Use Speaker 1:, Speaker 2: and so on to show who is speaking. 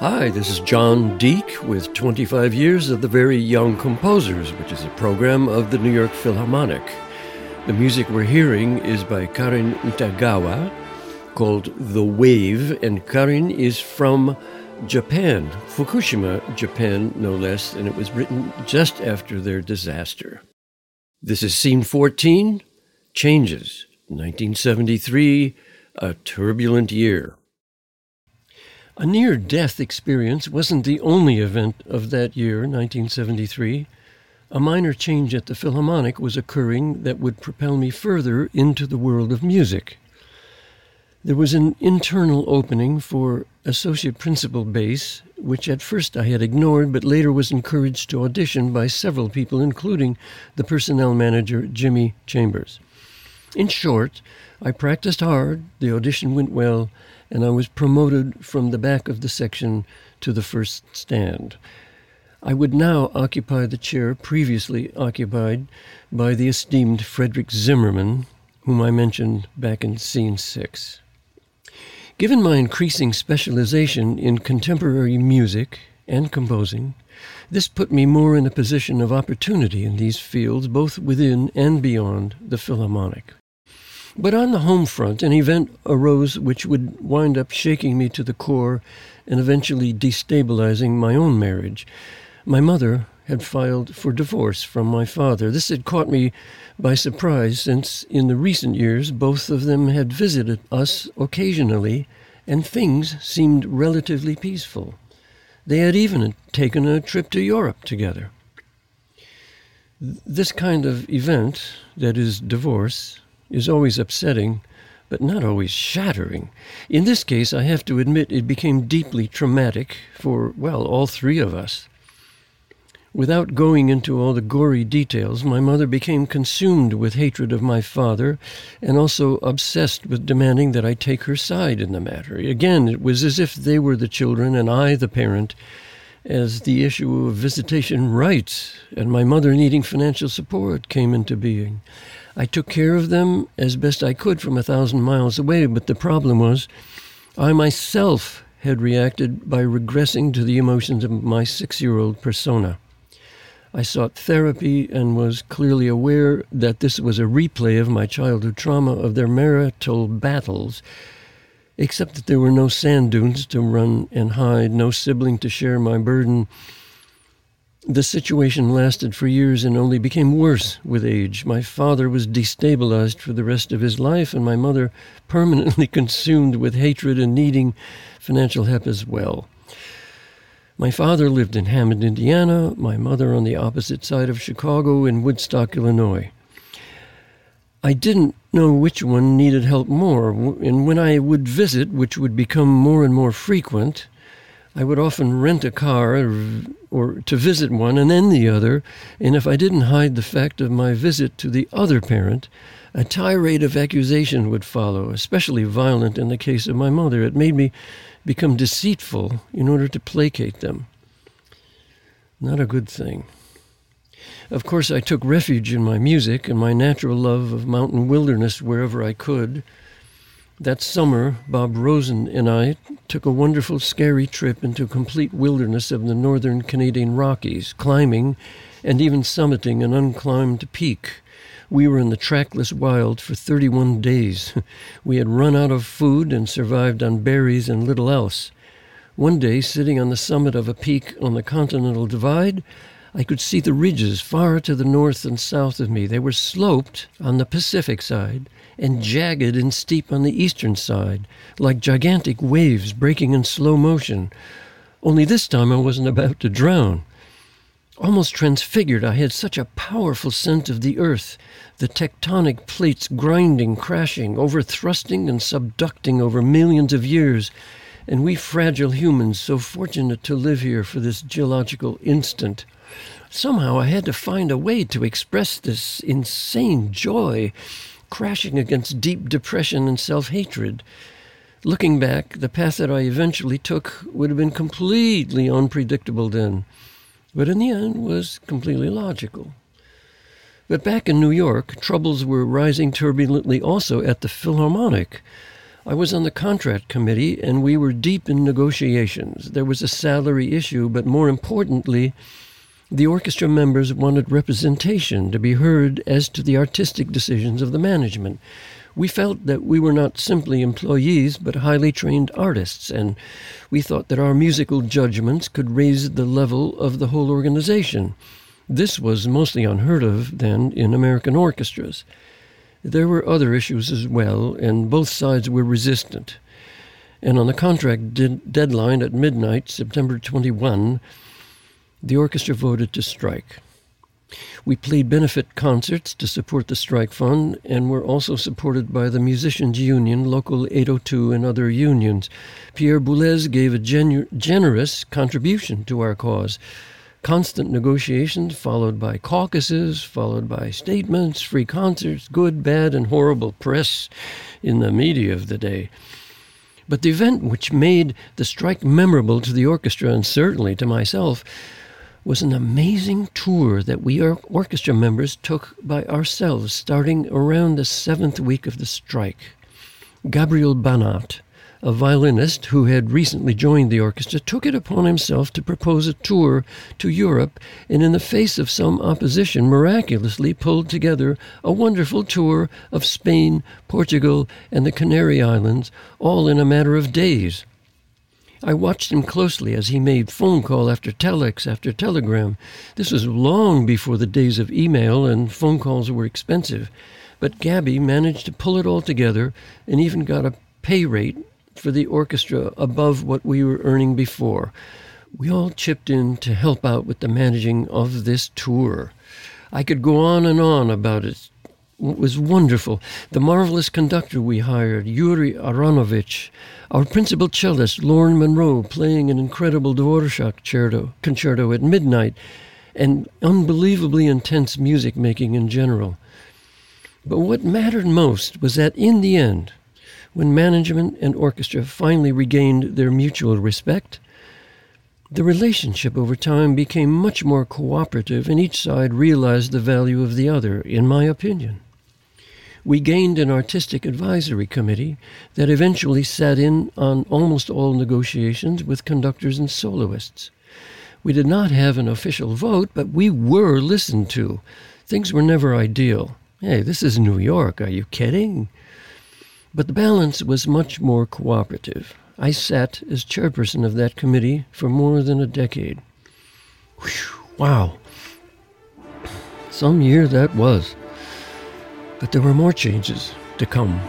Speaker 1: Hi, this is Jon Deak with 25 years of the Very Young Composers, which is a program of the New York Philharmonic. The music we're hearing is by Karin Utagawa called The Wave, and Karin is from Japan, Fukushima, Japan, no less, and it was written just after their disaster. This is Scene 14 Changes, 1973, a turbulent year. A near death experience wasn't the only event of that year, 1973. A minor change at the Philharmonic was occurring that would propel me further into the world of music. There was an internal opening for associate principal bass, which at first I had ignored, but later was encouraged to audition by several people, including the personnel manager, Jimmy Chambers. In short, I practiced hard, the audition went well, and I was promoted from the back of the section to the first stand. I would now occupy the chair previously occupied by the esteemed Frederick Zimmermann, whom I mentioned back in scene six. Given my increasing specialization in contemporary music and composing, this put me more in a position of opportunity in these fields, both within and beyond the Philharmonic. But on the home front, an event arose which would wind up shaking me to the core and eventually destabilizing my own marriage. My mother had filed for divorce from my father. This had caught me by surprise, since in the recent years both of them had visited us occasionally, and things seemed relatively peaceful. They had even taken a trip to Europe together. This kind of event, that is, divorce, is always upsetting, but not always shattering. In this case, I have to admit it became deeply traumatic for, well, all three of us. Without going into all the gory details, my mother became consumed with hatred of my father and also obsessed with demanding that I take her side in the matter. Again, it was as if they were the children and I the parent, as the issue of visitation rights and my mother needing financial support came into being. I took care of them as best I could from a thousand miles away, but the problem was I myself had reacted by regressing to the emotions of my six year old persona. I sought therapy and was clearly aware that this was a replay of my childhood trauma of their marital battles, except that there were no sand dunes to run and hide, no sibling to share my burden, the situation lasted for years and only became worse with age. My father was destabilized for the rest of his life, and my mother permanently consumed with hatred and needing financial help as well. My father lived in Hammond, Indiana, my mother on the opposite side of Chicago in Woodstock, Illinois. I didn't know which one needed help more, and when I would visit, which would become more and more frequent, I would often rent a car or, or, to visit one and then the other, and if I didn't hide the fact of my visit to the other parent, a tirade of accusation would follow, especially violent in the case of my mother. It made me become deceitful in order to placate them. Not a good thing. Of course, I took refuge in my music and my natural love of mountain wilderness wherever I could. That summer, Bob Rosen and I took a wonderful, scary trip into complete wilderness of the northern Canadian Rockies, climbing and even summiting an unclimbed peak. We were in the trackless wild for 31 days. We had run out of food and survived on berries and little else. One day, sitting on the summit of a peak on the Continental Divide, I could see the ridges far to the north and south of me. They were sloped on the Pacific side and jagged and steep on the eastern side, like gigantic waves breaking in slow motion. Only this time I wasn't about to drown. Almost transfigured, I had such a powerful scent of the earth, the tectonic plates grinding, crashing, overthrusting, and subducting over millions of years, and we fragile humans so fortunate to live here for this geological instant. Somehow I had to find a way to express this insane joy crashing against deep depression and self hatred. Looking back, the path that I eventually took would have been completely unpredictable then, but in the end was completely logical. But back in New York, troubles were rising turbulently also at the Philharmonic. I was on the contract committee and we were deep in negotiations. There was a salary issue, but more importantly, the orchestra members wanted representation to be heard as to the artistic decisions of the management. We felt that we were not simply employees, but highly trained artists, and we thought that our musical judgments could raise the level of the whole organization. This was mostly unheard of then in American orchestras. There were other issues as well, and both sides were resistant. And on the contract de- deadline at midnight, September 21, the orchestra voted to strike. We played benefit concerts to support the strike fund and were also supported by the Musicians Union, Local 802, and other unions. Pierre Boulez gave a genu- generous contribution to our cause. Constant negotiations, followed by caucuses, followed by statements, free concerts, good, bad, and horrible press in the media of the day. But the event which made the strike memorable to the orchestra and certainly to myself was an amazing tour that we orchestra members took by ourselves starting around the seventh week of the strike. Gabriel Banat, a violinist who had recently joined the orchestra, took it upon himself to propose a tour to Europe and, in the face of some opposition, miraculously pulled together a wonderful tour of Spain, Portugal, and the Canary Islands, all in a matter of days. I watched him closely as he made phone call after telex after telegram. This was long before the days of email and phone calls were expensive. But Gabby managed to pull it all together and even got a pay rate for the orchestra above what we were earning before. We all chipped in to help out with the managing of this tour. I could go on and on about it it was wonderful. The marvelous conductor we hired, Yuri Ahronovitch, our principal cellist, Lorne Munroe, playing an incredible Dvorak concerto at midnight, and unbelievably intense music making in general. But what mattered most was that in the end, when management and orchestra finally regained their mutual respect, the relationship over time became much more cooperative, and each side realized the value of the other, in my opinion we gained an artistic advisory committee that eventually sat in on almost all negotiations with conductors and soloists. We did not have an official vote, but we were listened to. Things were never ideal. Hey, this is New York, are you kidding? But the balance was much more cooperative. I sat as chairperson of that committee for more than a decade. Whew, wow. Some year that was. But there were more changes to come.